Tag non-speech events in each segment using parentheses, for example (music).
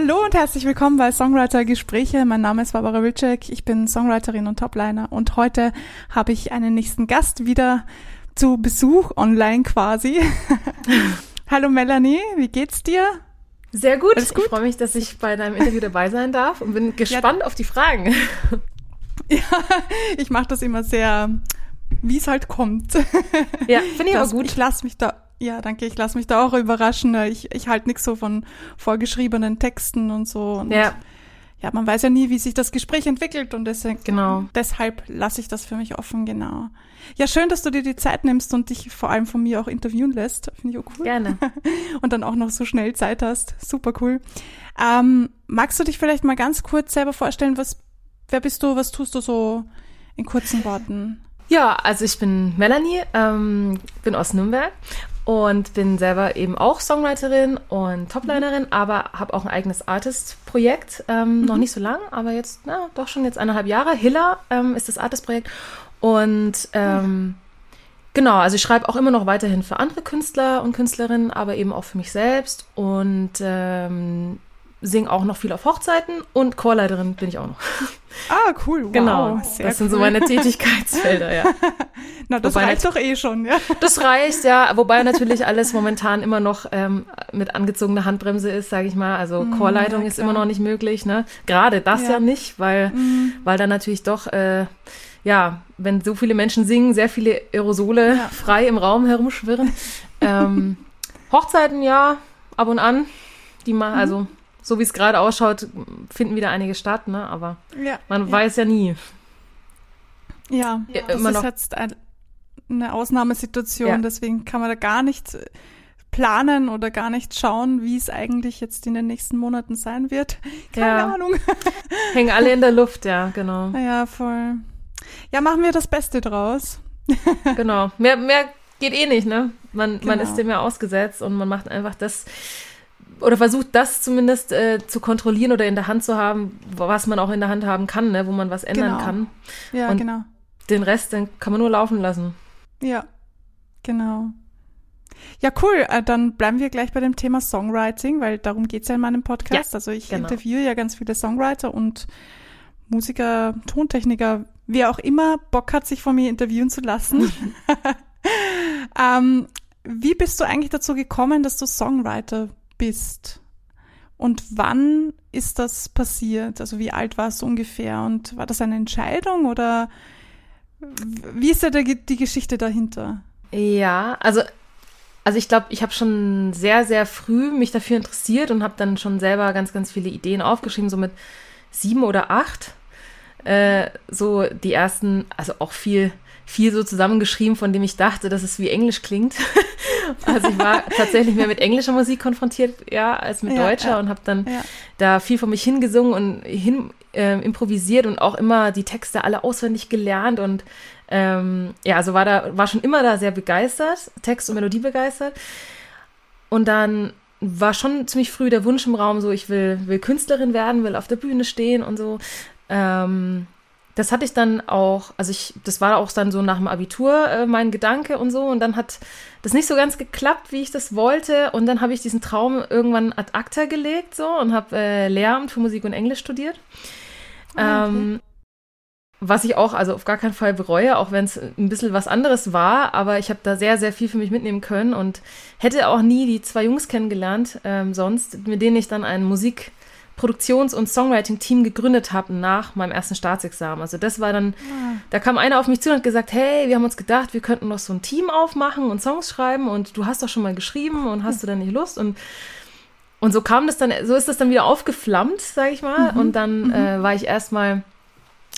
Hallo und herzlich willkommen bei Songwriter Gespräche. Mein Name ist Barbara Wilczek. Ich bin Songwriterin und Topliner und heute habe ich einen nächsten Gast wieder zu Besuch online quasi. (laughs) Hallo Melanie, wie geht's dir? Sehr gut. gut. Ich freue mich, dass ich bei deinem Interview dabei sein darf und bin gespannt ja. auf die Fragen. (laughs) Ja, ich mache das immer sehr, wie es halt kommt. Ja, finde ich (laughs) das, aber gut. Ich lasse mich da ja, danke. Ich lasse mich da auch überraschen. Ich, ich halte nichts so von vorgeschriebenen Texten und so. Und ja. Ja, man weiß ja nie, wie sich das Gespräch entwickelt und deswegen, genau. deshalb lasse ich das für mich offen, genau. Ja, schön, dass du dir die Zeit nimmst und dich vor allem von mir auch interviewen lässt. Finde ich auch cool. Gerne. (laughs) und dann auch noch so schnell Zeit hast. Super cool. Ähm, magst du dich vielleicht mal ganz kurz selber vorstellen, was, wer bist du, was tust du so in kurzen Worten? Ja, also ich bin Melanie, ähm, bin aus Nürnberg und bin selber eben auch Songwriterin und Toplinerin, mhm. aber habe auch ein eigenes Artist-Projekt. Ähm, mhm. Noch nicht so lang, aber jetzt, na, doch schon jetzt eineinhalb Jahre. Hilla ähm, ist das Artist-Projekt. Und ähm, mhm. genau, also ich schreibe auch immer noch weiterhin für andere Künstler und Künstlerinnen, aber eben auch für mich selbst. Und ähm, singe auch noch viel auf Hochzeiten und Chorleiterin bin ich auch noch. (laughs) Ah, cool. Wow, genau. das cool. sind so meine (laughs) Tätigkeitsfelder, ja. Na, das Wobei reicht doch eh schon, ja. (laughs) Das reicht, ja. Wobei natürlich alles momentan immer noch ähm, mit angezogener Handbremse ist, sage ich mal. Also mm, Chorleitung ja, ist immer noch nicht möglich, ne? Gerade das ja, ja nicht, weil, mm. weil da natürlich doch, äh, ja, wenn so viele Menschen singen, sehr viele Aerosole ja. frei im Raum herumschwirren. ähm, Hochzeiten, ja, ab und an. Die mal, mhm. also so wie es gerade ausschaut, finden wieder einige statt, ne? Aber ja, man ja. weiß ja nie. Ja, ja das ist jetzt ein, eine Ausnahmesituation, ja. deswegen kann man da gar nicht planen oder gar nicht schauen, wie es eigentlich jetzt in den nächsten Monaten sein wird. (laughs) Keine ja. Ahnung. (laughs) Hängen alle in der Luft, ja, genau. (laughs) Ja, voll. Ja, machen wir das Beste draus. genau. Mehr, mehr geht eh nicht, ne? Man, genau. man ist dem ja ausgesetzt und man macht einfach das, oder versucht das zumindest äh, zu kontrollieren oder in der Hand zu haben, was man auch in der Hand haben kann, ne, wo man was ändern genau. kann. Ja, Und genau. Den Rest, den kann man nur laufen lassen. Ja, genau. Ja, cool. Äh, dann bleiben wir gleich bei dem Thema Songwriting, weil darum geht's ja in meinem Podcast. Ja, also ich genau. interviewe ja ganz viele Songwriter und Musiker, Tontechniker, wer auch immer Bock hat, sich von mir interviewen zu lassen. (laughs) (laughs) ähm, wie bist du eigentlich dazu gekommen, dass du Songwriter bist. Und wann ist das passiert? Also wie alt warst du ungefähr? Und war das eine Entscheidung oder wie ist da die Geschichte dahinter? Ja, also, also ich glaube, ich habe schon sehr, sehr früh mich dafür interessiert und habe dann schon selber ganz, ganz viele Ideen aufgeschrieben, so mit sieben oder acht. Äh, so die ersten, also auch viel viel so zusammengeschrieben, von dem ich dachte, dass es wie Englisch klingt. (laughs) also ich war tatsächlich mehr mit englischer Musik konfrontiert, ja, als mit ja, deutscher ja. und habe dann ja. da viel von mich hingesungen und hin äh, improvisiert und auch immer die Texte alle auswendig gelernt und ähm, ja, also war da war schon immer da sehr begeistert, Text und Melodie begeistert. Und dann war schon ziemlich früh der Wunsch im Raum, so ich will will Künstlerin werden, will auf der Bühne stehen und so. Ähm, das hatte ich dann auch, also ich, das war auch dann so nach dem Abitur äh, mein Gedanke und so. Und dann hat das nicht so ganz geklappt, wie ich das wollte. Und dann habe ich diesen Traum irgendwann ad acta gelegt so und habe äh, Lehramt für Musik und Englisch studiert. Ah, okay. ähm, was ich auch, also auf gar keinen Fall bereue, auch wenn es ein bisschen was anderes war, aber ich habe da sehr, sehr viel für mich mitnehmen können und hätte auch nie die zwei Jungs kennengelernt, ähm, sonst, mit denen ich dann ein Musik- Produktions- und Songwriting-Team gegründet habe nach meinem ersten Staatsexamen. Also das war dann, ah. da kam einer auf mich zu und hat gesagt, hey, wir haben uns gedacht, wir könnten noch so ein Team aufmachen und Songs schreiben und du hast doch schon mal geschrieben und hast du dann nicht Lust? Und, und so kam das dann, so ist das dann wieder aufgeflammt, sage ich mal. Mhm. Und dann mhm. äh, war ich erstmal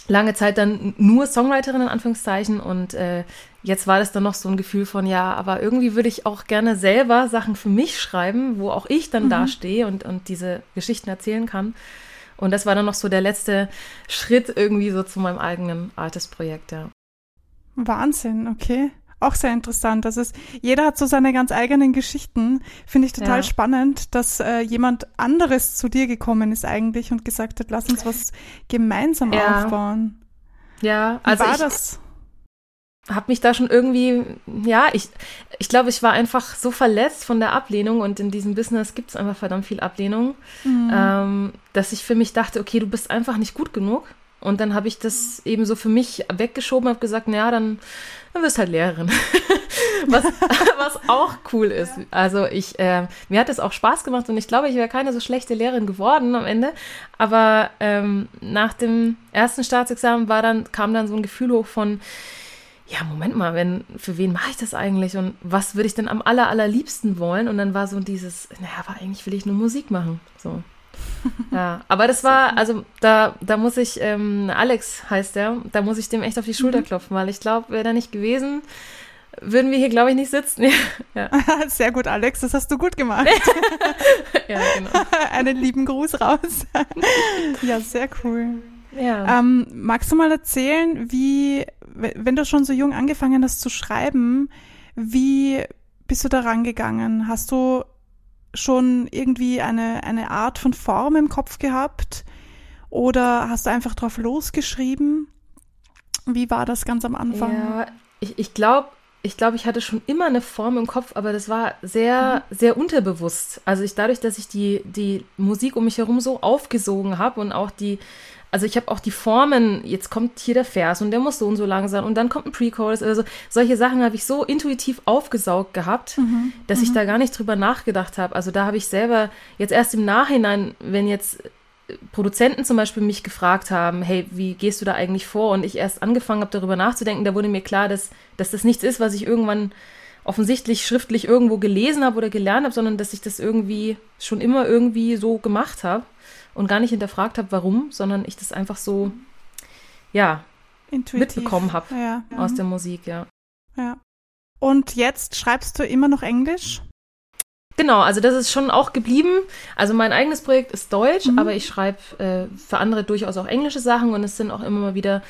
lange Zeit dann nur Songwriterin in Anführungszeichen und äh, jetzt war das dann noch so ein Gefühl von, ja, aber irgendwie würde ich auch gerne selber Sachen für mich schreiben, wo auch ich dann mhm. dastehe und, und diese Geschichten erzählen kann. Und das war dann noch so der letzte Schritt irgendwie so zu meinem eigenen Artist-Projekt, ja. Wahnsinn, okay. Auch sehr interessant. Das ist, jeder hat so seine ganz eigenen Geschichten. Finde ich total ja. spannend, dass äh, jemand anderes zu dir gekommen ist eigentlich und gesagt hat, lass uns was gemeinsam ja. aufbauen. Ja, also Wie war ich, das? Habe mich da schon irgendwie, ja, ich, ich glaube, ich war einfach so verletzt von der Ablehnung und in diesem Business gibt es einfach verdammt viel Ablehnung, mhm. ähm, dass ich für mich dachte, okay, du bist einfach nicht gut genug. Und dann habe ich das eben so für mich weggeschoben, habe gesagt, naja, dann, dann wirst halt Lehrerin. (laughs) was, (laughs) was auch cool ist. Also ich, äh, mir hat es auch Spaß gemacht und ich glaube, ich wäre keine so schlechte Lehrerin geworden am Ende. Aber ähm, nach dem ersten Staatsexamen war dann, kam dann so ein Gefühl hoch von, ja, Moment mal, wenn, für wen mache ich das eigentlich und was würde ich denn am aller, allerliebsten wollen? Und dann war so dieses, naja, aber eigentlich will ich nur Musik machen. So. (laughs) Ja, aber das war, also da, da muss ich, ähm, Alex heißt der, da muss ich dem echt auf die Schulter mhm. klopfen, weil ich glaube, wäre der nicht gewesen, würden wir hier, glaube ich, nicht sitzen. (laughs) Ja. (laughs) Sehr gut, Alex, das hast du gut gemacht. ja, genau. Einen lieben Gruß raus. ja, sehr cool. Ja. Ähm, magst du mal erzählen, wie, wenn du schon so jung angefangen hast zu schreiben, wie bist du da rangegangen? Hast du schon irgendwie eine, eine Art von Form im Kopf gehabt? Oder hast du einfach drauf losgeschrieben? Wie war das ganz am Anfang? Ja, ich, ich glaube, ich glaube, ich hatte schon immer eine Form im Kopf, aber das war sehr, mhm. sehr unterbewusst. Also ich dadurch, dass ich die, die Musik um mich herum so aufgesogen habe und auch die, also ich habe auch die Formen, jetzt kommt hier der Vers und der muss so und so lang sein und dann kommt ein Pre-Chorus. Also solche Sachen habe ich so intuitiv aufgesaugt gehabt, mhm. dass mhm. ich da gar nicht drüber nachgedacht habe. Also da habe ich selber jetzt erst im Nachhinein, wenn jetzt Produzenten zum Beispiel mich gefragt haben, hey, wie gehst du da eigentlich vor? Und ich erst angefangen habe, darüber nachzudenken, da wurde mir klar, dass, dass das nichts ist, was ich irgendwann offensichtlich schriftlich irgendwo gelesen habe oder gelernt habe, sondern dass ich das irgendwie schon immer irgendwie so gemacht habe und gar nicht hinterfragt habe, warum, sondern ich das einfach so, ja, Intuitiv. mitbekommen habe ja. aus der Musik, ja. Ja. Und jetzt schreibst du immer noch Englisch? Genau, also das ist schon auch geblieben. Also mein eigenes Projekt ist Deutsch, mhm. aber ich schreibe äh, für andere durchaus auch englische Sachen und es sind auch immer mal wieder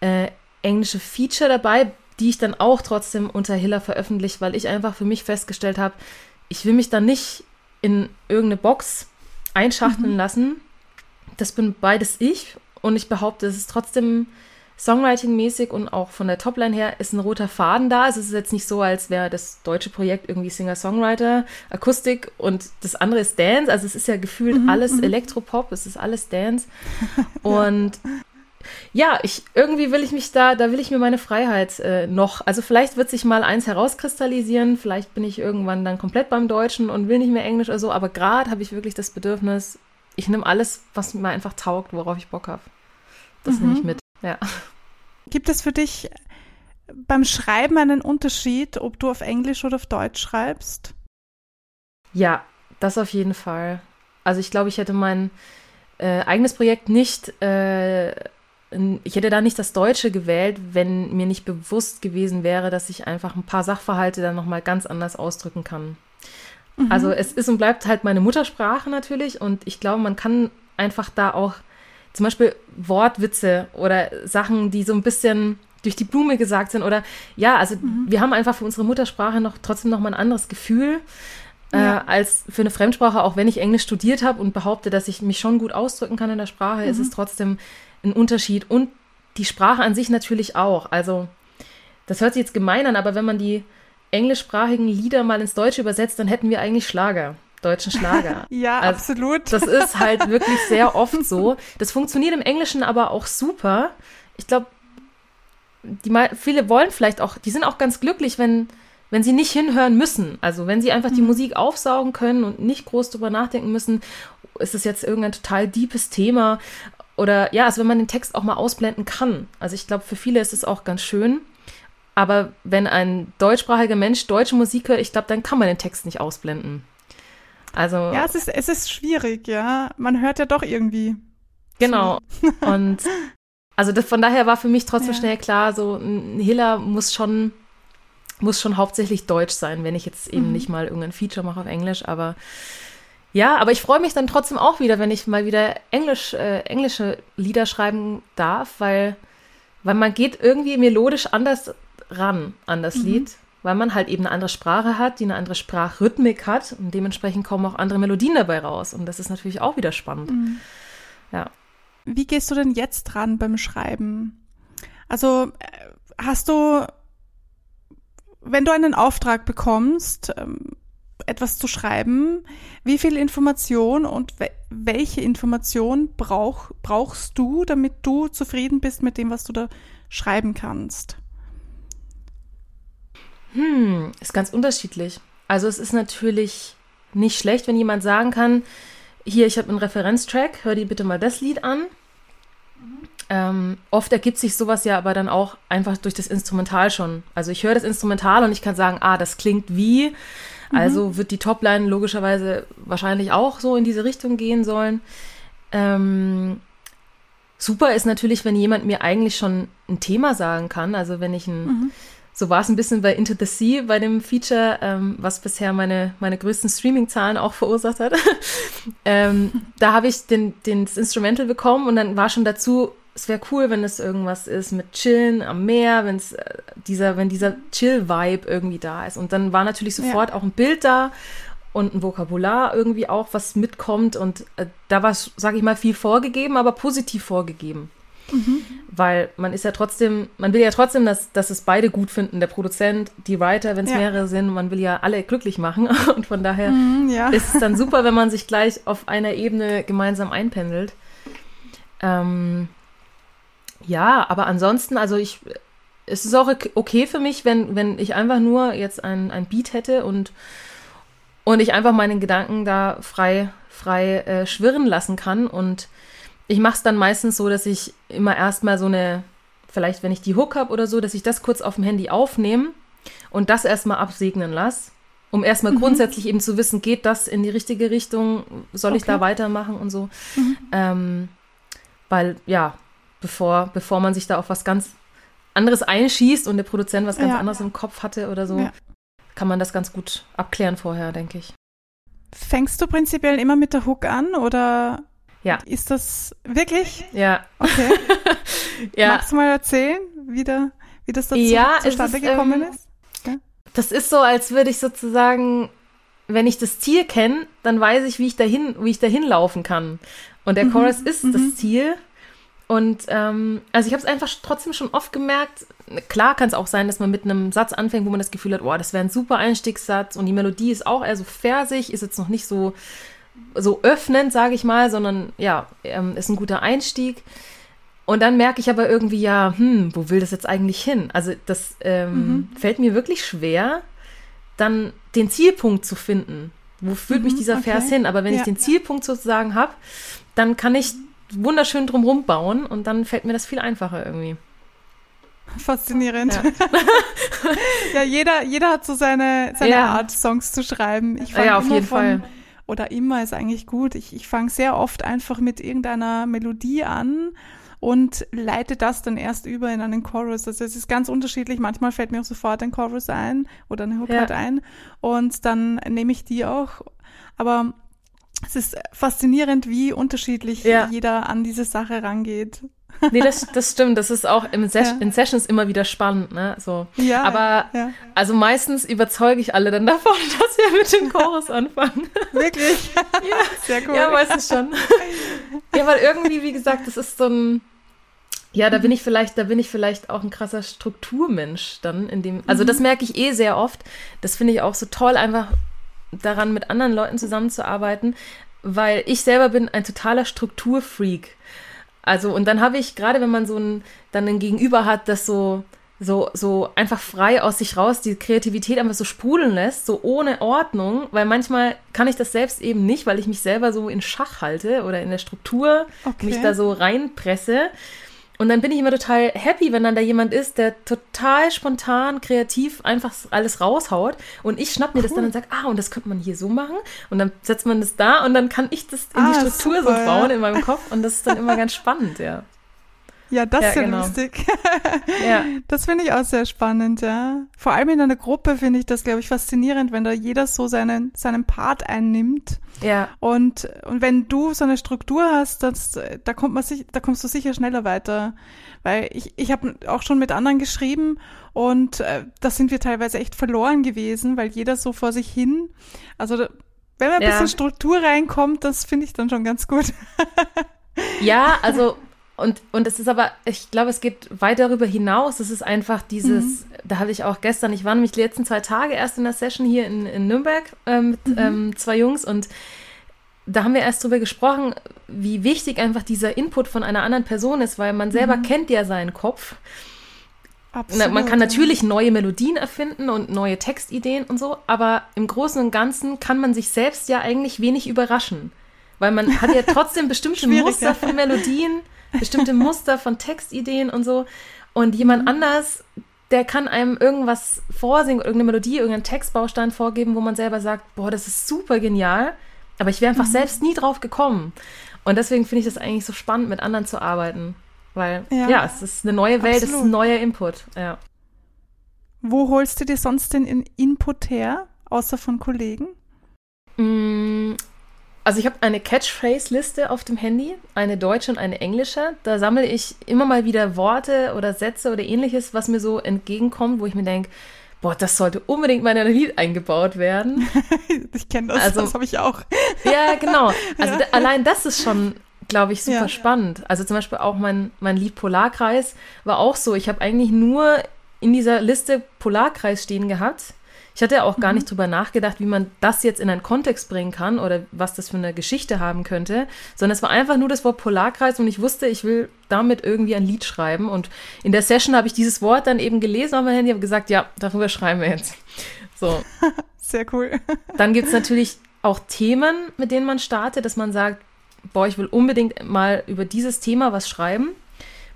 äh, englische Feature dabei, die ich dann auch trotzdem unter Hiller veröffentliche, weil ich einfach für mich festgestellt habe, ich will mich da nicht in irgendeine Box einschachteln mhm. lassen. Das bin beides ich und ich behaupte, es ist trotzdem Songwriting-mäßig und auch von der Topline her ist ein roter Faden da. Also es ist jetzt nicht so, als wäre das deutsche Projekt irgendwie Singer-Songwriter, Akustik und das andere ist Dance. Also es ist ja gefühlt mhm, alles mhm. Elektropop, es ist alles Dance. (laughs) Und ja, ich irgendwie will ich mich da, da will ich mir meine Freiheit äh, noch. Also vielleicht wird sich mal eins herauskristallisieren, vielleicht bin ich irgendwann dann komplett beim Deutschen und will nicht mehr Englisch oder so, aber gerade habe ich wirklich das Bedürfnis, ich nehme alles, was mir einfach taugt, worauf ich Bock habe. Das mhm. nehme ich mit. Ja. Gibt es für dich beim Schreiben einen Unterschied, ob du auf Englisch oder auf Deutsch schreibst? Ja, das auf jeden Fall. Also ich glaube, ich hätte mein äh, eigenes Projekt nicht, äh, ich hätte da nicht das Deutsche gewählt, wenn mir nicht bewusst gewesen wäre, dass ich einfach ein paar Sachverhalte dann nochmal ganz anders ausdrücken kann. Mhm. Also es ist und bleibt halt meine Muttersprache natürlich und ich glaube, man kann einfach da auch zum Beispiel Wortwitze oder Sachen, die so ein bisschen durch die Blume gesagt sind oder ja, also mhm. wir haben einfach für unsere Muttersprache noch trotzdem noch mal ein anderes Gefühl äh, ja. äh, als für eine Fremdsprache, auch wenn ich Englisch studiert habe und behaupte, dass ich mich schon gut ausdrücken kann in der Sprache, mhm. ist es trotzdem ein Unterschied und die Sprache an sich natürlich auch. Also das hört sich jetzt gemein an, aber wenn man die englischsprachigen Lieder mal ins Deutsche übersetzt, dann hätten wir eigentlich Schlager deutschen Schlager. (laughs) ja, also, absolut. Das ist halt (laughs) wirklich sehr oft so. Das funktioniert im Englischen aber auch super. Ich glaube, die viele wollen vielleicht auch, die sind auch ganz glücklich, wenn wenn sie nicht hinhören müssen. Also wenn sie einfach die mhm. Musik aufsaugen können und nicht groß drüber nachdenken müssen, ist es jetzt irgendein total deepes Thema oder ja, also wenn man den Text auch mal ausblenden kann. Also ich glaube, für viele ist es auch ganz schön. Aber wenn ein deutschsprachiger Mensch deutsche Musik hört, ich glaube, dann kann man den Text nicht ausblenden. Also. Ja, es ist, es ist schwierig, ja. Man hört ja doch irgendwie. Genau. (laughs) Und also das, von daher war für mich trotzdem ja. schnell klar, so ein Hiller muss schon, muss schon hauptsächlich deutsch sein, wenn ich jetzt eben mhm. nicht mal irgendein Feature mache auf Englisch, aber ja, aber ich freue mich dann trotzdem auch wieder, wenn ich mal wieder Englisch, äh, englische Lieder schreiben darf, weil, weil man geht irgendwie melodisch anders ran an das mhm. Lied weil man halt eben eine andere Sprache hat, die eine andere Sprachrhythmik hat und dementsprechend kommen auch andere Melodien dabei raus. Und das ist natürlich auch wieder spannend. Mhm. Ja. Wie gehst du denn jetzt dran beim Schreiben? Also äh, hast du wenn du einen Auftrag bekommst, ähm, etwas zu schreiben, wie viel Information und welche Information brauch, brauchst du, damit du zufrieden bist mit dem, was du da schreiben kannst? Hm, ist ganz unterschiedlich. Also es ist natürlich nicht schlecht, wenn jemand sagen kann, hier, ich habe einen Referenztrack, hör dir bitte mal das Lied an. Ähm, oft ergibt sich sowas ja aber dann auch einfach durch das Instrumental schon. Also ich höre das Instrumental und ich kann sagen, ah, das klingt wie. Mhm. Also wird die Topline logischerweise wahrscheinlich auch so in diese Richtung gehen sollen. Ähm, super ist natürlich, wenn jemand mir eigentlich schon ein Thema sagen kann. Also wenn ich ein, mhm. So war es ein bisschen bei Into the Sea, bei dem Feature, ähm, was bisher meine, meine größten Streaming-Zahlen auch verursacht hat. (laughs) ähm, da habe ich den, den, das Instrumental bekommen und dann war schon dazu es wäre cool, wenn es irgendwas ist mit Chillen am Meer, wenn es äh, dieser, wenn dieser Chill-Vibe irgendwie da ist. Und dann war natürlich sofort ja. auch ein Bild da und ein Vokabular irgendwie auch, was mitkommt. Und äh, da war, sage ich mal, viel vorgegeben, aber positiv vorgegeben. Mhm. Weil man ist ja trotzdem, man will ja trotzdem, dass, dass es beide gut finden, der Produzent, die Writer, wenn es ja. mehrere sind, man will ja alle glücklich machen. (laughs) Und von daher mhm, ja. ist es dann super, wenn man sich gleich auf einer Ebene gemeinsam einpendelt. Ähm, ja, aber ansonsten, also ich, es ist auch okay für mich, wenn, wenn ich einfach nur jetzt ein, ein Beat hätte und, und ich einfach meinen Gedanken da frei, frei äh, schwirren lassen kann. Und ich mache es dann meistens so, dass ich immer erstmal so eine, vielleicht wenn ich die Hook habe oder so, dass ich das kurz auf dem Handy aufnehme und das erstmal absegnen lasse. Um erstmal mhm. grundsätzlich eben zu wissen, geht das in die richtige Richtung, soll okay. ich da weitermachen und so. Mhm. Ähm, weil, ja, bevor, bevor man sich da auf was ganz anderes einschießt und der Produzent was ganz ja. anderes im Kopf hatte oder so, ja. kann man das ganz gut abklären vorher, denke ich. Fängst du prinzipiell immer mit der Hook an oder ja. ist das wirklich? Ja. Okay. (laughs) ja. Magst du mal erzählen, wie, da, wie das dazu ja, zustande ist, gekommen ähm, ist? Ja? Das ist so, als würde ich sozusagen, wenn ich das Ziel kenne, dann weiß ich, wie ich dahin, wie ich dahin laufen kann. Und der mhm. Chorus ist mhm. das Ziel und ähm, also ich habe es einfach trotzdem schon oft gemerkt. Klar kann es auch sein, dass man mit einem Satz anfängt, wo man das Gefühl hat, oh, das wäre ein super Einstiegssatz und die Melodie ist auch eher so versig, ist jetzt noch nicht so, so öffnend, sage ich mal, sondern ja, ähm, ist ein guter Einstieg. Und dann merke ich aber irgendwie, ja, hm, wo will das jetzt eigentlich hin? Also das ähm, mhm. fällt mir wirklich schwer, dann den Zielpunkt zu finden. Wo führt mhm, mich dieser okay. Vers hin? Aber wenn ja. ich den Zielpunkt sozusagen habe, dann kann ich wunderschön drumherum bauen und dann fällt mir das viel einfacher irgendwie. Faszinierend. Ja, (laughs) ja jeder, jeder hat so seine, seine ja. Art, Songs zu schreiben. Ich ja, auf jeden Fall. Oder immer ist eigentlich gut. Ich, ich fange sehr oft einfach mit irgendeiner Melodie an und leite das dann erst über in einen Chorus. Also es ist ganz unterschiedlich. Manchmal fällt mir auch sofort ein Chorus ein oder eine Hook ja. ein und dann nehme ich die auch. Aber es ist faszinierend, wie unterschiedlich ja. jeder an diese Sache rangeht. Nee, das, das stimmt. Das ist auch im Ses ja. in Sessions immer wieder spannend, ne? So. Ja, Aber ja. also meistens überzeuge ich alle dann davon, (laughs) dass wir mit dem Chorus anfangen. Wirklich? (laughs) ja, (laughs) sehr cool. Ja, meistens schon. Ja, weil irgendwie, wie gesagt, das ist so ein. Ja, da bin ich vielleicht, da bin ich vielleicht auch ein krasser Strukturmensch dann in dem. Also das mhm. merke ich eh sehr oft. Das finde ich auch so toll, einfach daran, mit anderen Leuten zusammenzuarbeiten, weil ich selber bin ein totaler Strukturfreak. Also, und dann habe ich, gerade wenn man so ein, dann ein Gegenüber hat, das so, so, so einfach frei aus sich raus die Kreativität einfach so sprudeln lässt, so ohne Ordnung, weil manchmal kann ich das selbst eben nicht, weil ich mich selber so in Schach halte oder in der Struktur okay. mich da so reinpresse. Und dann bin ich immer total happy, wenn dann da jemand ist, der total spontan, kreativ einfach alles raushaut. Und ich schnapp mir cool. das dann und sage, ah, und das könnte man hier so machen. Und dann setzt man das da und dann kann ich das in ah, die Struktur super, so bauen ja. in meinem Kopf. Und das ist dann immer ganz spannend, ja. Ja, das ja, ist ja genau. lustig. (laughs) ja. Das finde ich auch sehr spannend, ja. Vor allem in einer Gruppe finde ich das, glaube ich, faszinierend, wenn da jeder so seinen, seinen Part einnimmt. Ja. Und, und wenn du so eine Struktur hast, das, da kommt man sich, da kommst du sicher schneller weiter. Weil ich, ich habe auch schon mit anderen geschrieben und äh, da sind wir teilweise echt verloren gewesen, weil jeder so vor sich hin. Also wenn man ein ja. bisschen Struktur reinkommt, das finde ich dann schon ganz gut. (laughs) ja, also und, und es ist aber, ich glaube, es geht weit darüber hinaus. Es ist einfach dieses, mhm. da habe ich auch gestern, ich war nämlich die letzten zwei Tage erst in der Session hier in, in Nürnberg äh, mit mhm. ähm, zwei Jungs und da haben wir erst drüber gesprochen, wie wichtig einfach dieser Input von einer anderen Person ist, weil man selber mhm. kennt ja seinen Kopf. Absolut, man kann natürlich neue Melodien erfinden und neue Textideen und so, aber im Großen und Ganzen kann man sich selbst ja eigentlich wenig überraschen, weil man hat ja (laughs) trotzdem bestimmte Muster von Melodien, bestimmte Muster von Textideen und so und jemand mhm. anders, der kann einem irgendwas vorsingen, irgendeine Melodie, irgendeinen Textbaustein vorgeben, wo man selber sagt, boah, das ist super genial aber ich wäre einfach mhm. selbst nie drauf gekommen. Und deswegen finde ich das eigentlich so spannend, mit anderen zu arbeiten. Weil, ja, ja es ist eine neue Welt, Absolut. es ist ein neuer Input. Ja. Wo holst du dir sonst den Input her, außer von Kollegen? Also ich habe eine Catchphrase-Liste auf dem Handy, eine deutsche und eine englische. Da sammle ich immer mal wieder Worte oder Sätze oder ähnliches, was mir so entgegenkommt, wo ich mir denke, boah, das sollte unbedingt mal in ein Lied eingebaut werden. (laughs) ich kenne das, also, das habe ich auch. ja, genau. (laughs) Also ja. allein das ist schon, glaube ich, super ja. spannend. Also zum Beispiel auch mein, mein Lied Polarkreis war auch so. Ich habe eigentlich nur in dieser Liste Polarkreis stehen gehabt ich hatte auch gar mhm. nicht drüber nachgedacht, wie man das jetzt in einen Kontext bringen kann oder was das für eine Geschichte haben könnte, sondern es war einfach nur das Wort Polarkreis und ich wusste, ich will damit irgendwie ein Lied schreiben. Und in der Session habe ich dieses Wort dann eben gelesen auf mein Handy und gesagt, ja, darüber schreiben wir jetzt. So. (laughs) Sehr cool. (laughs) Dann gibt es natürlich auch Themen, mit denen man startet, dass man sagt, boah, ich will unbedingt mal über dieses Thema was schreiben,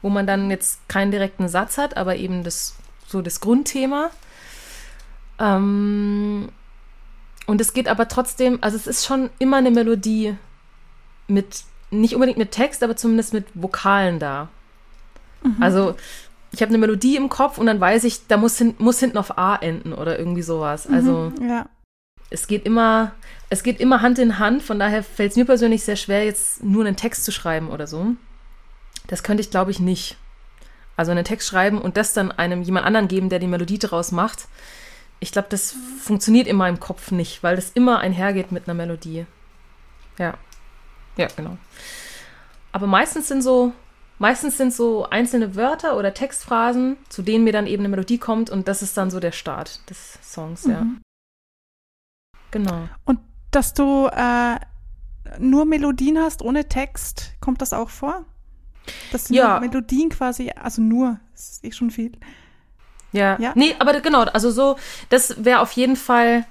wo man dann jetzt keinen direkten Satz hat, aber eben das so das Grundthema. Ähm, und es geht aber trotzdem, also es ist schon immer eine Melodie mit, nicht unbedingt mit Text, aber zumindest mit Vokalen da. Mhm. Also ich habe eine Melodie im Kopf und dann weiß ich, da muss, hin, muss hinten auf A enden oder irgendwie sowas. Also mhm, ja. es geht immer, es geht immer Hand in Hand, von daher fällt es mir persönlich sehr schwer, jetzt nur einen Text zu schreiben oder so. Das könnte ich, glaube ich, nicht. Also einen Text schreiben und das dann einem jemand anderen geben, der die Melodie daraus macht ich glaube, das funktioniert in meinem Kopf nicht, weil das immer einhergeht mit einer Melodie. Ja. Ja, genau. Aber meistens sind so, meistens sind so einzelne Wörter oder Textphrasen, zu denen mir dann eben eine Melodie kommt und das ist dann so der Start des Songs, ja. Mhm. Genau. Und dass du äh, nur Melodien hast ohne Text, kommt das auch vor? Dass du ja. Melodien quasi, also nur, das ist eh schon viel. Ja. ja. Nee, aber genau, also so, das wäre auf jeden Fall,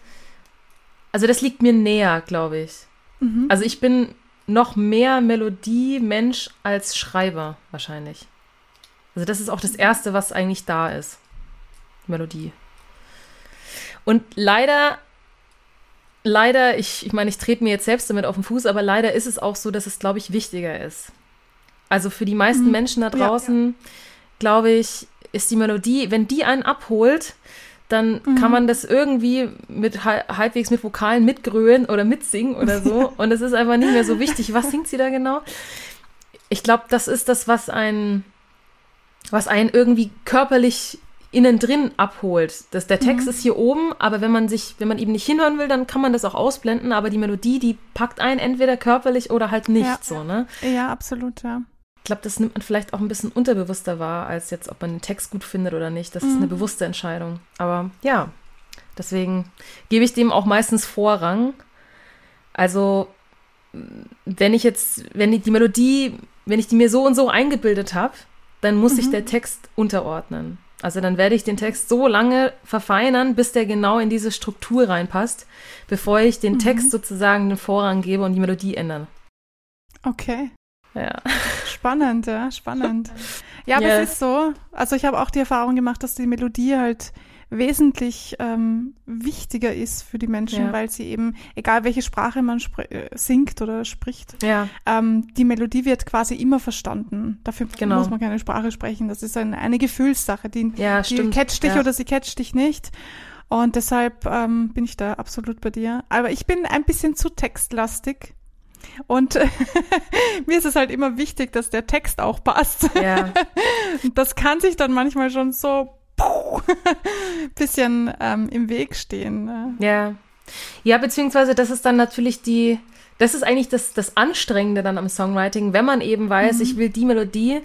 also das liegt mir näher, glaube ich. Mhm. Also ich bin noch mehr Melodie-Mensch als Schreiber wahrscheinlich. Also das ist auch das Erste, was eigentlich da ist. Melodie. Und leider, leider, ich, ich meine, ich trete mir jetzt selbst damit auf den Fuß, aber leider ist es auch so, dass es, glaube ich, wichtiger ist. Also für die meisten mhm. Menschen da draußen, ja, ja. glaube ich, ist die Melodie, wenn die einen abholt, dann mhm. kann man das irgendwie mit halbwegs mit Vokalen mitgrölen oder mitsingen oder so. (laughs) Und es ist einfach nicht mehr so wichtig, was singt sie da genau. Ich glaube, das ist das, was einen, was einen irgendwie körperlich innen drin abholt. Das, der Text mhm. ist hier oben, aber wenn man sich, wenn man eben nicht hinhören will, dann kann man das auch ausblenden, aber die Melodie, die packt einen entweder körperlich oder halt nicht ja. so, ne? Ja, absolut, ja. Ich glaube, das nimmt man vielleicht auch ein bisschen unterbewusster wahr, als jetzt, ob man den Text gut findet oder nicht. Das mhm. ist eine mhm. bewusste Entscheidung. Aber ja, deswegen gebe ich dem auch meistens Vorrang. Also, wenn ich jetzt, wenn ich die Melodie, wenn ich die mir so und so eingebildet habe, dann muss mhm. sich der Text unterordnen. Also dann werde ich den Text so lange verfeinern, bis der genau in diese Struktur reinpasst, bevor ich den mhm. Text sozusagen den Vorrang gebe und die Melodie ändern. Okay. Ja. Spannend, ja, spannend. Ja, aber yes. es ist so. Also ich habe auch die Erfahrung gemacht, dass die Melodie halt wesentlich ähm, wichtiger ist für die Menschen, ja. weil sie eben, egal welche Sprache man äh, singt oder spricht, ja. ähm, die Melodie wird quasi immer verstanden. Dafür genau. muss man keine Sprache sprechen. Das ist eine, eine Gefühlssache. Die, ja, die catcht dich oder sie catcht dich nicht. Und deshalb ähm, bin ich da absolut bei dir. Aber ich bin ein bisschen zu textlastig. Und (laughs) mir ist es halt immer wichtig, dass der Text auch passt. Ja. (laughs) Das kann sich dann manchmal schon so (laughs) bisschen ähm, im Weg stehen. Ne? Ja. Ja, beziehungsweise das ist dann natürlich die, das ist eigentlich das, das Anstrengende dann am Songwriting, wenn man eben weiß, mhm. ich will die Melodie,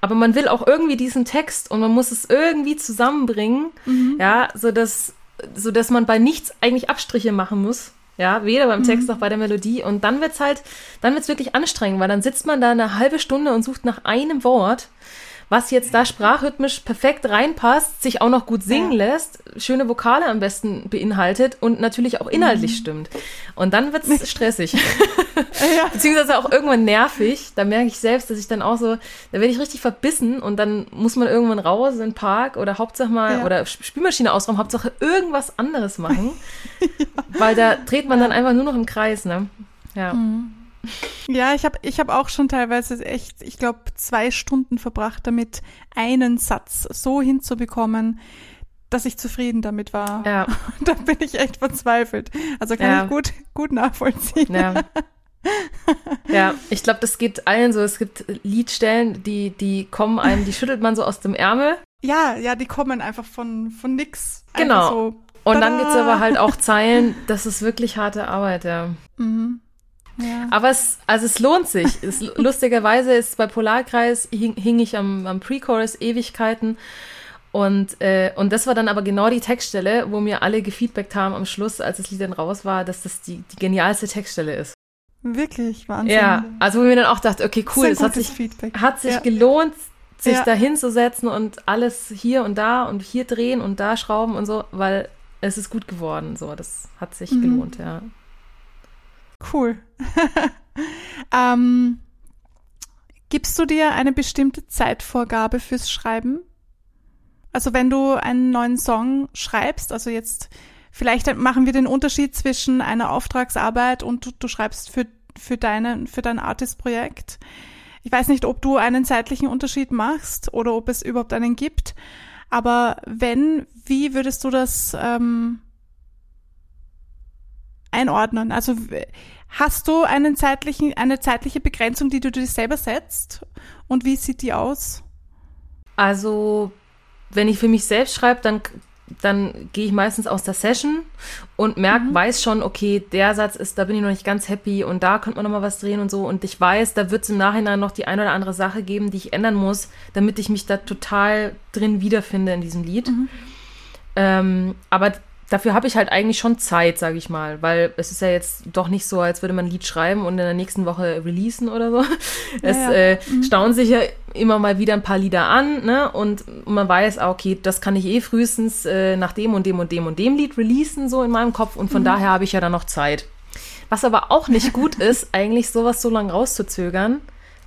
aber man will auch irgendwie diesen Text und man muss es irgendwie zusammenbringen, mhm. ja, so dass, so dass man bei nichts eigentlich Abstriche machen muss. Ja, weder beim Text mhm. noch bei der Melodie. Und dann wird's halt, dann wird's wirklich anstrengend, weil dann sitzt man da eine halbe Stunde und sucht nach einem Wort was jetzt da sprachrhythmisch perfekt reinpasst, sich auch noch gut singen ja. lässt, schöne Vokale am besten beinhaltet und natürlich auch inhaltlich mhm. stimmt. Und dann wird's stressig. (laughs) ja. Beziehungsweise auch irgendwann nervig. Da merke ich selbst, dass ich dann auch so, da werde ich richtig verbissen und dann muss man irgendwann raus in den Park oder Hauptsache mal, ja. oder Spülmaschine ausräumen, Hauptsache irgendwas anderes machen. (laughs) Weil da dreht man dann einfach nur noch im Kreis, ne? Ja. Mhm. (laughs) Ja, ich habe ich hab auch schon teilweise echt, ich glaube, zwei Stunden verbracht damit, einen Satz so hinzubekommen, dass ich zufrieden damit war. Ja. (laughs) da bin ich echt verzweifelt. Also kann ja. ich gut, gut nachvollziehen. Ja. (laughs) ja, ich glaube, das geht allen so. Es gibt Liedstellen, die, die kommen einem, die schüttelt man so aus dem Ärmel. Ja, ja, die kommen einfach von, von nix. Genau. So, und dann gibt es aber halt auch Zeilen, das ist wirklich harte Arbeit, ja. Mhm. Ja. Aber es, also es lohnt sich. Es, (laughs) lustigerweise ist bei Polarkreis hing, hing ich am, am Pre-Chorus Ewigkeiten. Und, äh, und das war dann aber genau die Textstelle, wo mir alle gefeedbackt haben am Schluss, als das Lied dann raus war, dass das die, die genialste Textstelle ist. Wirklich, Wahnsinn. Ja, also wo ich mir dann auch dachte, okay, cool, es hat sich, Feedback. hat sich ja. gelohnt, sich ja. da hinzusetzen und alles hier und da und hier drehen und da schrauben und so, weil es ist gut geworden. So, das hat sich mhm. gelohnt, ja. Cool. (laughs) ähm, gibst du dir eine bestimmte Zeitvorgabe fürs Schreiben? Also wenn du einen neuen Song schreibst, also jetzt vielleicht machen wir den Unterschied zwischen einer Auftragsarbeit und du, du schreibst für, für, deine, für dein Artist-Projekt. Ich weiß nicht, ob du einen zeitlichen Unterschied machst oder ob es überhaupt einen gibt. Aber wenn, wie würdest du das ähm, einordnen? Also hast du einen zeitlichen, eine zeitliche Begrenzung, die du dir selber setzt? Und wie sieht die aus? Also, wenn ich für mich selbst schreibe, dann, dann gehe ich meistens aus der Session und merke, mhm. weiß schon, okay, der Satz ist, da bin ich noch nicht ganz happy und da könnte man noch mal was drehen und so. Und ich weiß, da wird es im Nachhinein noch die eine oder andere Sache geben, die ich ändern muss, damit ich mich da total drin wiederfinde in diesem Lied. Mhm. Ähm, aber dafür habe ich halt eigentlich schon Zeit, sage ich mal, weil es ist ja jetzt doch nicht so, als würde man ein Lied schreiben und in der nächsten Woche releasen oder so. Es ja, ja. Äh, mhm. staunen sich ja immer mal wieder ein paar Lieder an, ne? Und man weiß, ah, okay, das kann ich eh frühestens äh, nach dem und dem und dem und dem Lied releasen, so in meinem Kopf. Und von mhm. daher habe ich ja dann noch Zeit. Was aber auch nicht (laughs) gut ist, eigentlich sowas so lange rauszuzögern.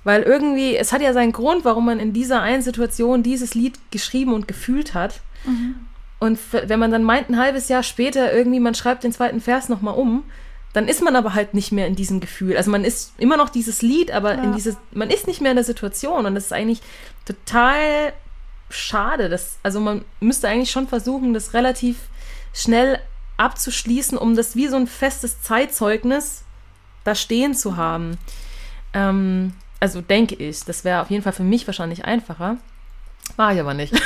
Weil irgendwie, es hat ja seinen Grund, warum man in dieser einen Situation dieses Lied geschrieben und gefühlt hat. Mhm. Und wenn man dann meint, ein halbes Jahr später irgendwie, man schreibt den zweiten Vers nochmal um, dann ist man aber halt nicht mehr in diesem Gefühl. Also man ist immer noch dieses Lied, aber ja. in dieses, man ist nicht mehr in der Situation und das ist eigentlich total schade. Das, also man müsste eigentlich schon versuchen, das relativ schnell abzuschließen, um das wie so ein festes Zeitzeugnis da stehen zu haben. Ähm, also denke ich, das wäre auf jeden Fall für mich wahrscheinlich einfacher. War ich aber nicht. (laughs)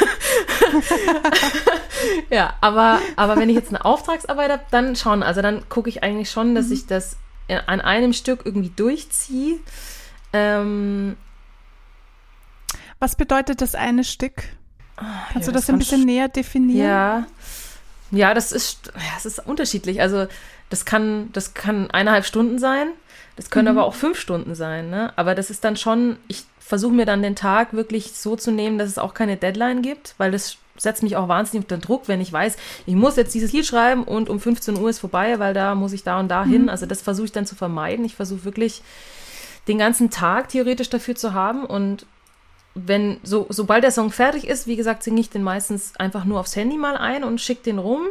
ja, aber, aber wenn ich jetzt eine Auftragsarbeit habe, dann schon. Also dann gucke ich eigentlich schon, dass mhm. ich das an einem Stück irgendwie durchziehe. Ähm, Was bedeutet das eine Stück? Kannst ja, du das, das ein bisschen näher definieren? Ja. Ja, das ist, ja, das ist unterschiedlich. Also das kann, das kann eineinhalb Stunden sein. Das können mhm. aber auch fünf Stunden sein. Ne? Aber das ist dann schon, ich versuche mir dann den Tag wirklich so zu nehmen, dass es auch keine Deadline gibt, weil das setzt mich auch wahnsinnig unter Druck, wenn ich weiß, ich muss jetzt dieses Lied schreiben und um 15 Uhr ist vorbei, weil da muss ich da und da hin. Mhm. Also das versuche ich dann zu vermeiden. Ich versuche wirklich den ganzen Tag theoretisch dafür zu haben und wenn, so, sobald der Song fertig ist, wie gesagt, singe ich den meistens einfach nur aufs Handy mal ein und schicke den rum.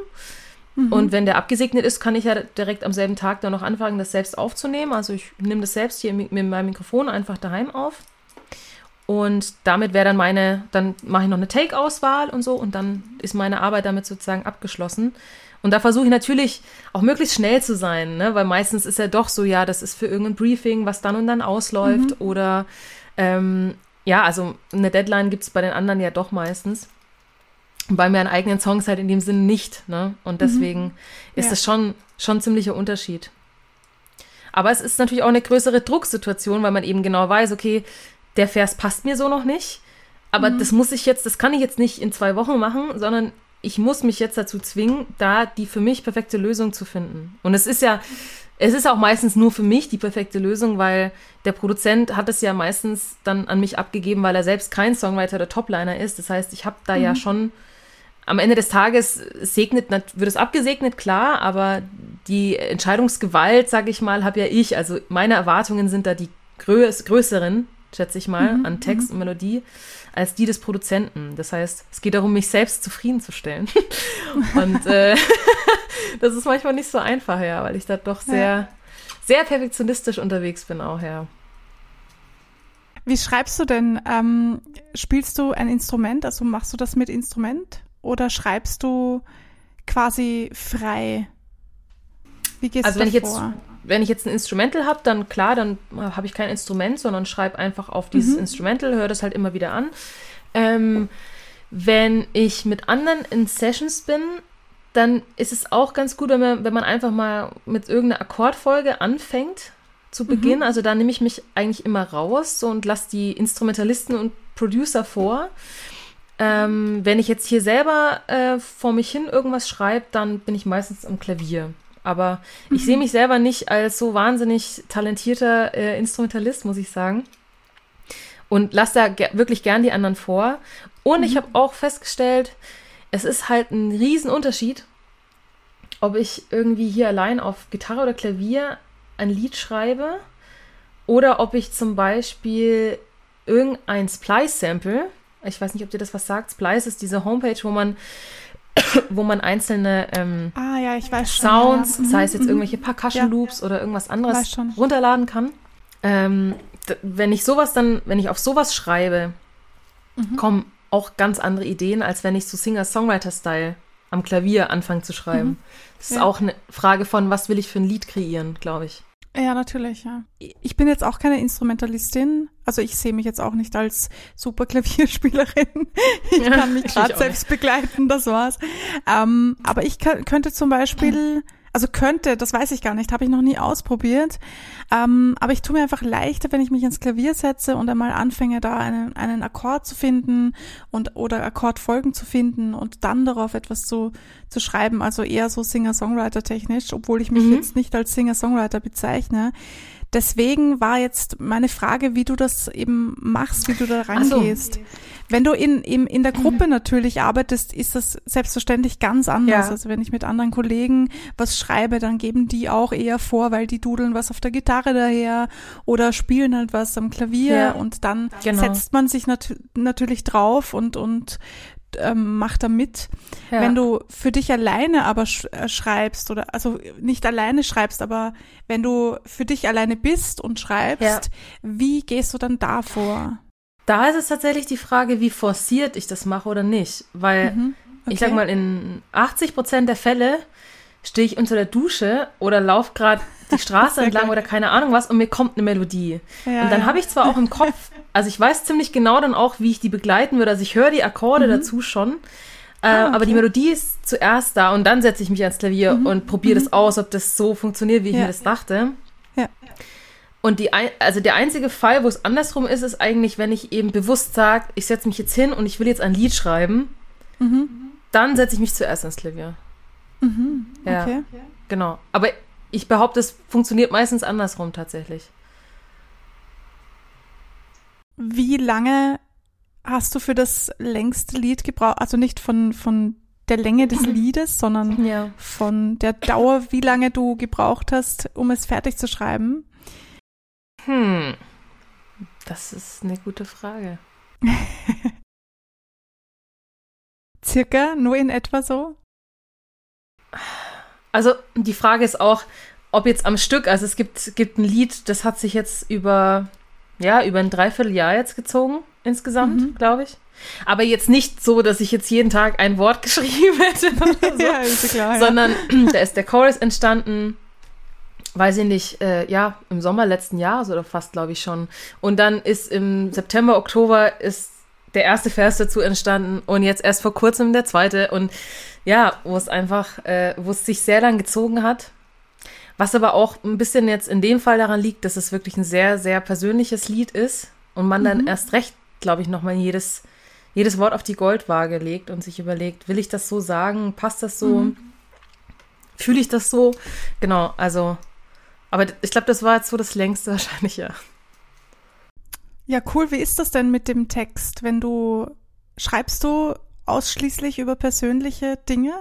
Mhm. Und wenn der abgesegnet ist, kann ich ja direkt am selben Tag dann noch anfangen, das selbst aufzunehmen. Also ich nehme das selbst hier mit meinem Mikrofon einfach daheim auf. Und damit wäre dann meine, dann mache ich noch eine Take-Auswahl und so und dann ist meine Arbeit damit sozusagen abgeschlossen. Und da versuche ich natürlich auch möglichst schnell zu sein, ne? weil meistens ist ja doch so, ja, das ist für irgendein Briefing, was dann und dann ausläuft mhm. oder ähm, ja, also eine Deadline gibt es bei den anderen ja doch meistens. Bei meinen eigenen Songs halt in dem Sinne nicht. Ne? Und deswegen mhm. ist ja. das schon, schon ein ziemlicher Unterschied. Aber es ist natürlich auch eine größere Drucksituation, weil man eben genau weiß, okay, der Vers passt mir so noch nicht. Aber mhm. das muss ich jetzt, das kann ich jetzt nicht in zwei Wochen machen, sondern ich muss mich jetzt dazu zwingen, da die für mich perfekte Lösung zu finden. Und es ist ja, es ist auch meistens nur für mich die perfekte Lösung, weil der Produzent hat es ja meistens dann an mich abgegeben, weil er selbst kein Songwriter oder Topliner ist. Das heißt, ich habe da mhm. ja schon am Ende des Tages segnet, wird es abgesegnet, klar, aber die Entscheidungsgewalt, sage ich mal, habe ja ich. Also meine Erwartungen sind da die größ größeren, schätze ich mal, mhm. an Text mhm. und Melodie als die des Produzenten. Das heißt, es geht darum, mich selbst zufriedenzustellen. (laughs) und äh, (laughs) das ist manchmal nicht so einfach, ja, weil ich da doch sehr, ja. sehr perfektionistisch unterwegs bin auch, ja. Wie schreibst du denn? Ähm, spielst du ein Instrument? Also machst du das mit Instrument? Oder schreibst du quasi frei? Wie gehst also du wenn ich vor? jetzt wenn ich jetzt ein Instrumental habe, dann klar, dann habe ich kein Instrument, sondern schreibe einfach auf dieses mhm. Instrumental, höre das halt immer wieder an. Ähm, wenn ich mit anderen in Sessions bin, dann ist es auch ganz gut, wenn man, wenn man einfach mal mit irgendeiner Akkordfolge anfängt zu. Beginn. Mhm. Also da nehme ich mich eigentlich immer raus so, und lasse die Instrumentalisten und Producer vor. Ähm, wenn ich jetzt hier selber äh, vor mich hin irgendwas schreibe, dann bin ich meistens am Klavier. Aber ich sehe mhm. mich selber nicht als so wahnsinnig talentierter äh, Instrumentalist, muss ich sagen. Und lasse da ge wirklich gern die anderen vor. Und mhm. ich habe auch festgestellt, es ist halt ein Riesenunterschied, ob ich irgendwie hier allein auf Gitarre oder Klavier ein Lied schreibe oder ob ich zum Beispiel irgendein Splice-Sample, ich weiß nicht, ob dir das was sagt, Splice ist diese Homepage, wo man (coughs) wo man einzelne ähm, ah, ja, Sounds, schon, ja. sei es jetzt mhm. irgendwelche Percussion Loops oder irgendwas anderes runterladen kann. Ähm, wenn ich sowas dann, wenn ich auf sowas schreibe, mhm. kommen auch ganz andere Ideen, als wenn ich so Singer-Songwriter-Style am Klavier anfange zu schreiben. Mhm. Das ist auch eine Frage von, was will ich für ein Lied kreieren, glaube ich. Ja, natürlich, ja. Ich bin jetzt auch keine Instrumentalistin. Also ich sehe mich jetzt auch nicht als super Klavierspielerin. (laughs) Ich ja, kann mich gerade selbst begleiten, das war's. Ähm, aber ich könnte zum Beispiel also könnte, das weiß ich gar nicht, habe ich noch nie ausprobiert. Ähm, aber ich tue mir einfach leichter, wenn ich mich ins Klavier setze und einmal anfange, da einen, einen Akkord zu finden und oder Akkordfolgen zu finden und dann darauf etwas zu, zu schreiben. Also eher so Singer-Songwriter-technisch, obwohl ich mich mhm. jetzt nicht als Singer-Songwriter bezeichne. Deswegen war jetzt meine Frage, wie du das eben machst, wie du da rangehst. So. Wenn du in, in, in der Gruppe mhm. natürlich arbeitest, ist das selbstverständlich ganz anders. Ja. Also wenn ich mit anderen Kollegen was schreibe, dann geben die auch eher vor, weil die dudeln was auf der Gitarre daher oder spielen halt was am Klavier ja. und dann genau. setzt man sich nat natürlich drauf und, und ähm, macht da mit. Ja. Wenn du für dich alleine aber sch äh, schreibst oder also nicht alleine schreibst, aber wenn du für dich alleine bist und schreibst, ja. wie gehst du dann da vor? Da ist es tatsächlich die Frage, wie forciert ich das mache oder nicht. Weil mhm. okay. ich sag mal, in 80 Prozent der Fälle stehe ich unter der Dusche oder laufe gerade die Straße (laughs) entlang oder keine Ahnung was und mir kommt eine Melodie. Ja, und dann ja. habe ich zwar auch im Kopf, (laughs) also ich weiß ziemlich genau dann auch, wie ich die begleiten würde. Also ich höre die Akkorde mhm. dazu schon. Äh, ah, okay. Aber die Melodie ist zuerst da und dann setze ich mich ans Klavier mhm. und probiere mhm. das aus, ob das so funktioniert, wie ich ja. mir das dachte. Ja. Und die, also der einzige Fall, wo es andersrum ist, ist eigentlich, wenn ich eben bewusst sage, ich setze mich jetzt hin und ich will jetzt ein Lied schreiben, mhm. dann setze ich mich zuerst ans Klavier. Mhm. Ja, okay. Genau. Aber ich behaupte, es funktioniert meistens andersrum tatsächlich. Wie lange hast du für das längste Lied gebraucht? Also nicht von, von der Länge des Liedes, sondern ja. von der Dauer, wie lange du gebraucht hast, um es fertig zu schreiben? Hm, das ist eine gute Frage. (laughs) Circa, nur in etwa so? Also die Frage ist auch, ob jetzt am Stück, also es gibt, gibt ein Lied, das hat sich jetzt über, ja, über ein Dreivierteljahr jetzt gezogen, insgesamt, mhm. glaube ich. Aber jetzt nicht so, dass ich jetzt jeden Tag ein Wort (laughs) geschrieben hätte, (laughs) so, ja, klar, sondern ja. (clears throat) da ist der Chorus entstanden, weiß ich nicht, äh, ja, im Sommer letzten Jahres oder fast, glaube ich schon. Und dann ist im September, Oktober ist der erste Vers dazu entstanden und jetzt erst vor kurzem der zweite und ja, wo es einfach, äh, wo es sich sehr lang gezogen hat. Was aber auch ein bisschen jetzt in dem Fall daran liegt, dass es wirklich ein sehr, sehr persönliches Lied ist und man mhm. dann erst recht, glaube ich, nochmal jedes, jedes Wort auf die Goldwaage legt und sich überlegt, will ich das so sagen? Passt das so? Mhm. Fühle ich das so? Genau, also, aber ich glaube, das war jetzt so das längste (laughs) wahrscheinlich, ja. Ja, cool. Wie ist das denn mit dem Text? Wenn du schreibst du ausschließlich über persönliche Dinge?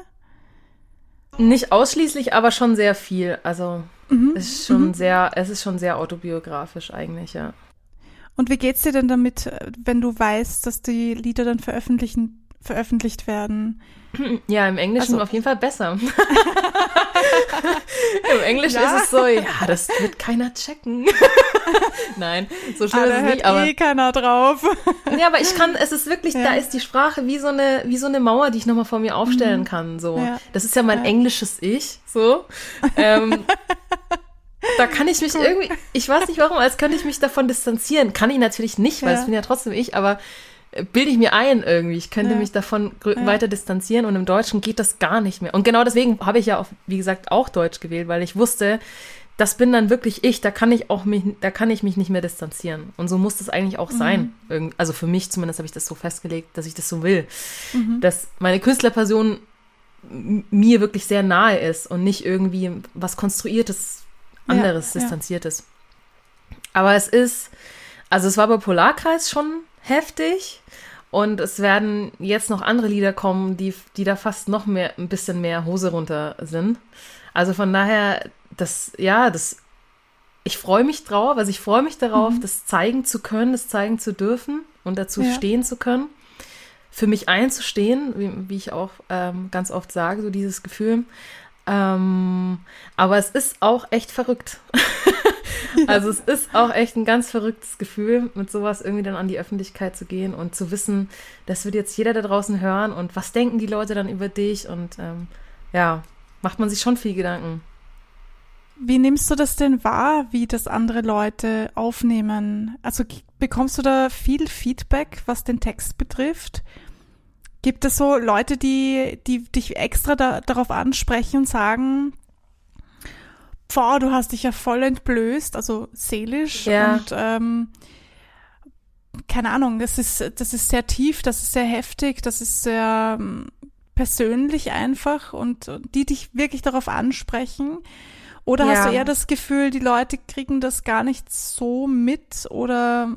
Nicht ausschließlich, aber schon sehr viel. Also mhm. es ist schon mhm. sehr, es ist schon sehr autobiografisch eigentlich, ja. Und wie geht's dir denn damit, wenn du weißt, dass die Lieder dann veröffentlichen, veröffentlicht werden? (clears throat) Ja, im Englischen also, auf jeden Fall besser. (laughs) (laughs) Im Englischen ja? ist es so, ja, das wird keiner checken. (laughs) Nein, so schlimm ah, ist es nicht. Aber eh keiner drauf. ja, aber ich kann, es ist wirklich, ja. da ist die Sprache wie so eine, wie so eine Mauer, die ich nochmal vor mir aufstellen mhm. kann. So, ja. das ist ja mein englisches Ich. So. Ähm, da kann ich mich irgendwie, ich weiß nicht warum, als könnte ich mich davon distanzieren. Kann ich natürlich nicht, weil es bin ja trotzdem ich, aber bilde ich mir ein irgendwie. Ich könnte ja. mich davon ja. weiter distanzieren und im Deutschen geht das gar nicht mehr. Und genau deswegen habe ich ja auch, wie gesagt, auch Deutsch gewählt, weil ich wusste, das bin dann wirklich ich, da kann ich auch mich, da kann ich mich nicht mehr distanzieren. Und so muss das eigentlich auch mhm. sein. Also für mich zumindest habe ich das so festgelegt, dass ich das so will. Mhm. Dass meine Künstlerperson mir wirklich sehr nahe ist und nicht irgendwie was Konstruiertes, anderes, ja, Distanziertes. Aber es ist, also es war bei Polarkreis schon heftig. Und es werden jetzt noch andere Lieder kommen, die, die da fast noch mehr, ein bisschen mehr Hose runter sind. Also von daher, das, ja, das, ich freue mich drauf, also ich freue mich darauf, mhm. das zeigen zu können, das zeigen zu dürfen und dazu ja. stehen zu können. Für mich einzustehen, wie, wie ich auch ähm, ganz oft sage, so dieses Gefühl. Ähm, aber es ist auch echt verrückt. (laughs) Also es ist auch echt ein ganz verrücktes Gefühl, mit sowas irgendwie dann an die Öffentlichkeit zu gehen und zu wissen, das wird jetzt jeder da draußen hören und was denken die Leute dann über dich und ähm, ja, macht man sich schon viel Gedanken. Wie nimmst du das denn wahr, wie das andere Leute aufnehmen? Also bekommst du da viel Feedback, was den Text betrifft? Gibt es so Leute, die, die dich extra da, darauf ansprechen und sagen, boah, du hast dich ja voll entblößt, also seelisch ja. und ähm, keine Ahnung, das ist, das ist sehr tief, das ist sehr heftig, das ist sehr ähm, persönlich einfach und, und die dich wirklich darauf ansprechen. Oder ja. hast du eher das Gefühl, die Leute kriegen das gar nicht so mit oder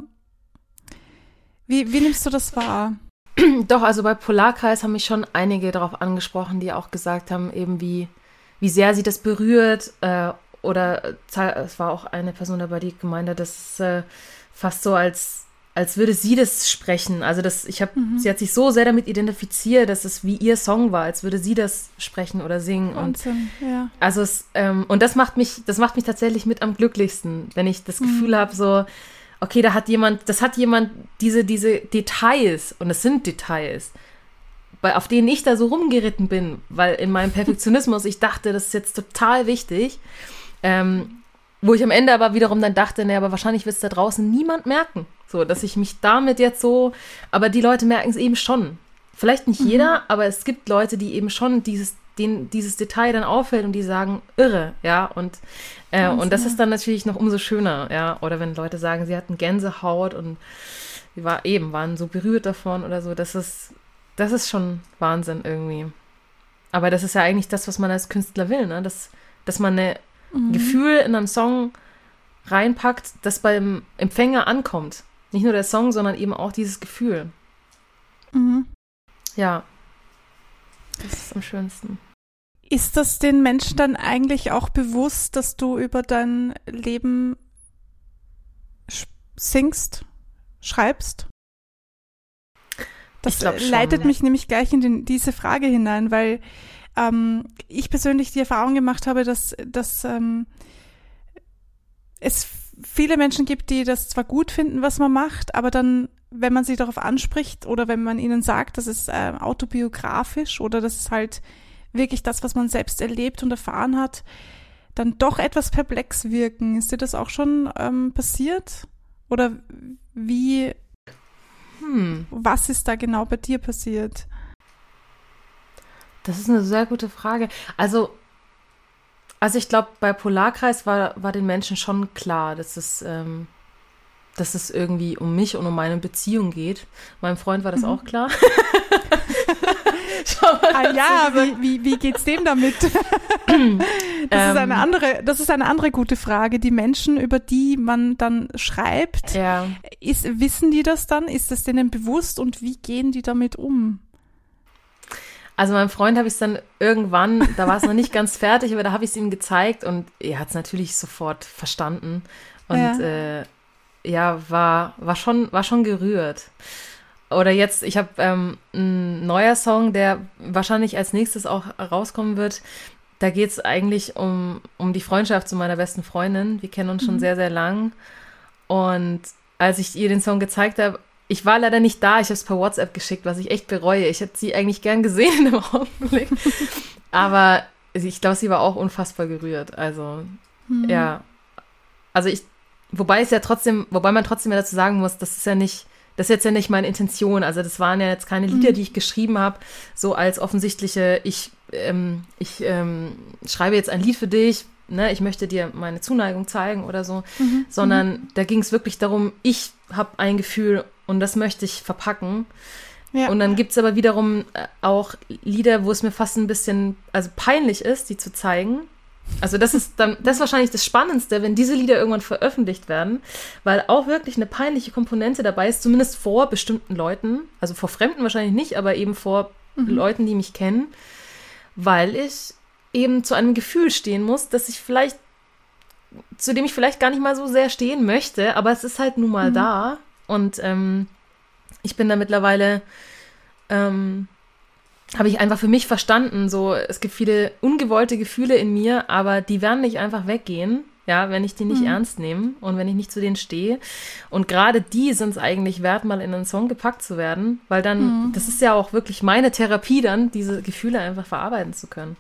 wie, wie nimmst du das wahr? (clears throat) Doch, also bei Polarkreis haben mich schon einige darauf angesprochen, die auch gesagt haben, eben wie, wie sehr sie das berührt. Äh, oder es war auch eine Person dabei, die gemeint hat, dass es äh, fast so als als würde sie das sprechen. Also das, ich habe, mhm. sie hat sich so sehr damit identifiziert, dass es wie ihr Song war, als würde sie das sprechen oder singen. Wahnsinn, und ja. also es, ähm, und das macht mich, das macht mich tatsächlich mit am glücklichsten, wenn ich das mhm. Gefühl habe, so, okay, da hat jemand, das hat jemand diese, diese Details, und es sind Details, bei, auf denen ich da so rumgeritten bin, weil in meinem Perfektionismus ich dachte, das ist jetzt total wichtig. Ähm, wo ich am Ende aber wiederum dann dachte, naja, aber wahrscheinlich wird es da draußen niemand merken. So, dass ich mich damit jetzt so, aber die Leute merken es eben schon. Vielleicht nicht jeder, mhm. aber es gibt Leute, die eben schon dieses, denen dieses Detail dann auffällt und die sagen, irre, ja, und, äh, und das ist dann natürlich noch umso schöner, ja. Oder wenn Leute sagen, sie hatten Gänsehaut und sie war eben, waren so berührt davon oder so, das ist, das ist schon Wahnsinn irgendwie. Aber das ist ja eigentlich das, was man als Künstler will, ne? Dass, dass man eine mhm. Gefühl in einen Song reinpackt, das beim Empfänger ankommt. Nicht nur der Song, sondern eben auch dieses Gefühl. Mhm. Ja. Das ist am schönsten. Ist das den Menschen dann eigentlich auch bewusst, dass du über dein Leben singst, schreibst? Das schon, leitet ja. mich nämlich gleich in den, diese Frage hinein, weil ähm, ich persönlich die Erfahrung gemacht habe, dass, dass ähm, es viele Menschen gibt, die das zwar gut finden, was man macht, aber dann, wenn man sie darauf anspricht oder wenn man ihnen sagt, das ist äh, autobiografisch oder das ist halt wirklich das, was man selbst erlebt und erfahren hat, dann doch etwas perplex wirken. Ist dir das auch schon ähm, passiert? Oder wie, hm. was ist da genau bei dir passiert? Das ist eine sehr gute Frage. Also, Also ich glaube, bei Polarkreis war, war den Menschen schon klar, dass es, ähm, dass es irgendwie um mich und um meine Beziehung geht. Meinem Freund war das mhm. auch klar. (laughs) (laughs) ah ja, wie, wie, wie geht's dem damit? (laughs) das, ähm, ist eine ähm. andere, das ist eine andere gute Frage. Die Menschen, über die man dann schreibt, ja. ist, wissen die das dann? Ist das denen bewusst und wie gehen die damit um? Also meinem Freund habe ich es dann irgendwann, da war es noch nicht ganz fertig, aber da habe ich es ihm gezeigt und er hat es natürlich sofort verstanden und ja, äh, ja war, war, schon, war schon gerührt. Oder jetzt, ich habe ähm, ein neuer Song, der wahrscheinlich als nächstes auch rauskommen wird. Da geht es eigentlich um, um die Freundschaft zu meiner besten Freundin. Wir kennen uns schon mhm. sehr, sehr lang. Und als ich ihr den Song gezeigt habe, ich war leider nicht da, ich habe es per WhatsApp geschickt, was ich echt bereue. Ich hätte sie eigentlich gern gesehen (laughs) im Augenblick. (laughs) Aber ich glaube, sie war auch unfassbar gerührt. Also, mhm. ja. Also ich, wobei es ja trotzdem, wobei man trotzdem ja dazu sagen muss, das ist ja nicht, das ist jetzt ja nicht meine Intention. Also das waren ja jetzt keine Lieder, mhm. die ich geschrieben habe, so als offensichtliche, ich, ähm, ich ähm, schreibe jetzt ein Lied für dich, ne, ich möchte dir meine Zuneigung zeigen oder so, mhm. sondern mhm. da ging es wirklich darum, ich habe ein Gefühl und das möchte ich verpacken. Ja. Und dann gibt es aber wiederum äh, auch Lieder, wo es mir fast ein bisschen also peinlich ist, die zu zeigen. Also das ist dann, das ist wahrscheinlich das Spannendste, wenn diese Lieder irgendwann veröffentlicht werden, weil auch wirklich eine peinliche Komponente dabei ist, zumindest vor bestimmten Leuten, also vor Fremden wahrscheinlich nicht, aber eben vor mhm. Leuten, die mich kennen, weil ich eben zu einem Gefühl stehen muss, dass ich vielleicht, zu dem ich vielleicht gar nicht mal so sehr stehen möchte, aber es ist halt nun mal mhm. da und ähm, ich bin da mittlerweile, ähm, habe ich einfach für mich verstanden, so, es gibt viele ungewollte Gefühle in mir, aber die werden nicht einfach weggehen, ja, wenn ich die nicht mhm. ernst nehme und wenn ich nicht zu denen stehe. Und gerade die sind es eigentlich wert, mal in einen Song gepackt zu werden, weil dann, mhm. das ist ja auch wirklich meine Therapie dann, diese Gefühle einfach verarbeiten zu können.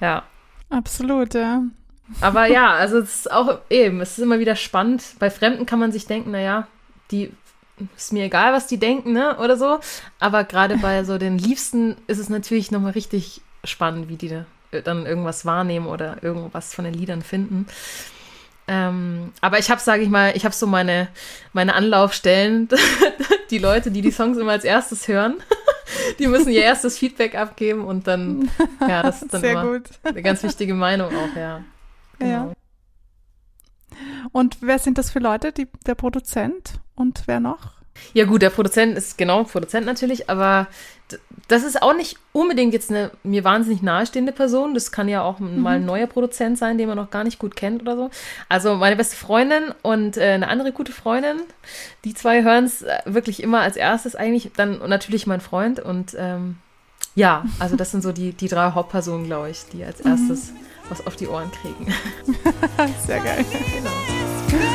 Ja. Absolut, ja. Aber ja, also es ist auch eben, es ist immer wieder spannend. Bei Fremden kann man sich denken, naja, die ist mir egal, was die denken, ne, oder so. Aber gerade bei so den Liebsten ist es natürlich nochmal richtig spannend, wie die dann irgendwas wahrnehmen oder irgendwas von den Liedern finden. Ähm, aber ich habe, sage ich mal, ich habe so meine, meine Anlaufstellen, (laughs) die Leute, die die Songs immer als erstes hören, (laughs) die müssen ihr erstes Feedback abgeben und dann, ja, das ist dann Sehr immer gut. eine ganz wichtige Meinung auch, ja. Genau. Ja. Und wer sind das für Leute? Die, der Produzent und wer noch? Ja gut, der Produzent ist genau Produzent natürlich, aber das ist auch nicht unbedingt jetzt eine mir wahnsinnig nahestehende Person. Das kann ja auch mhm. mal ein neuer Produzent sein, den man noch gar nicht gut kennt oder so. Also meine beste Freundin und äh, eine andere gute Freundin, die zwei hören es äh, wirklich immer als erstes eigentlich. Dann und natürlich mein Freund und ähm, ja, also das sind so die, die drei Hauptpersonen, glaube ich, die als mhm. erstes mhm. was auf die Ohren kriegen. (laughs) Sehr geil. Genau. (laughs)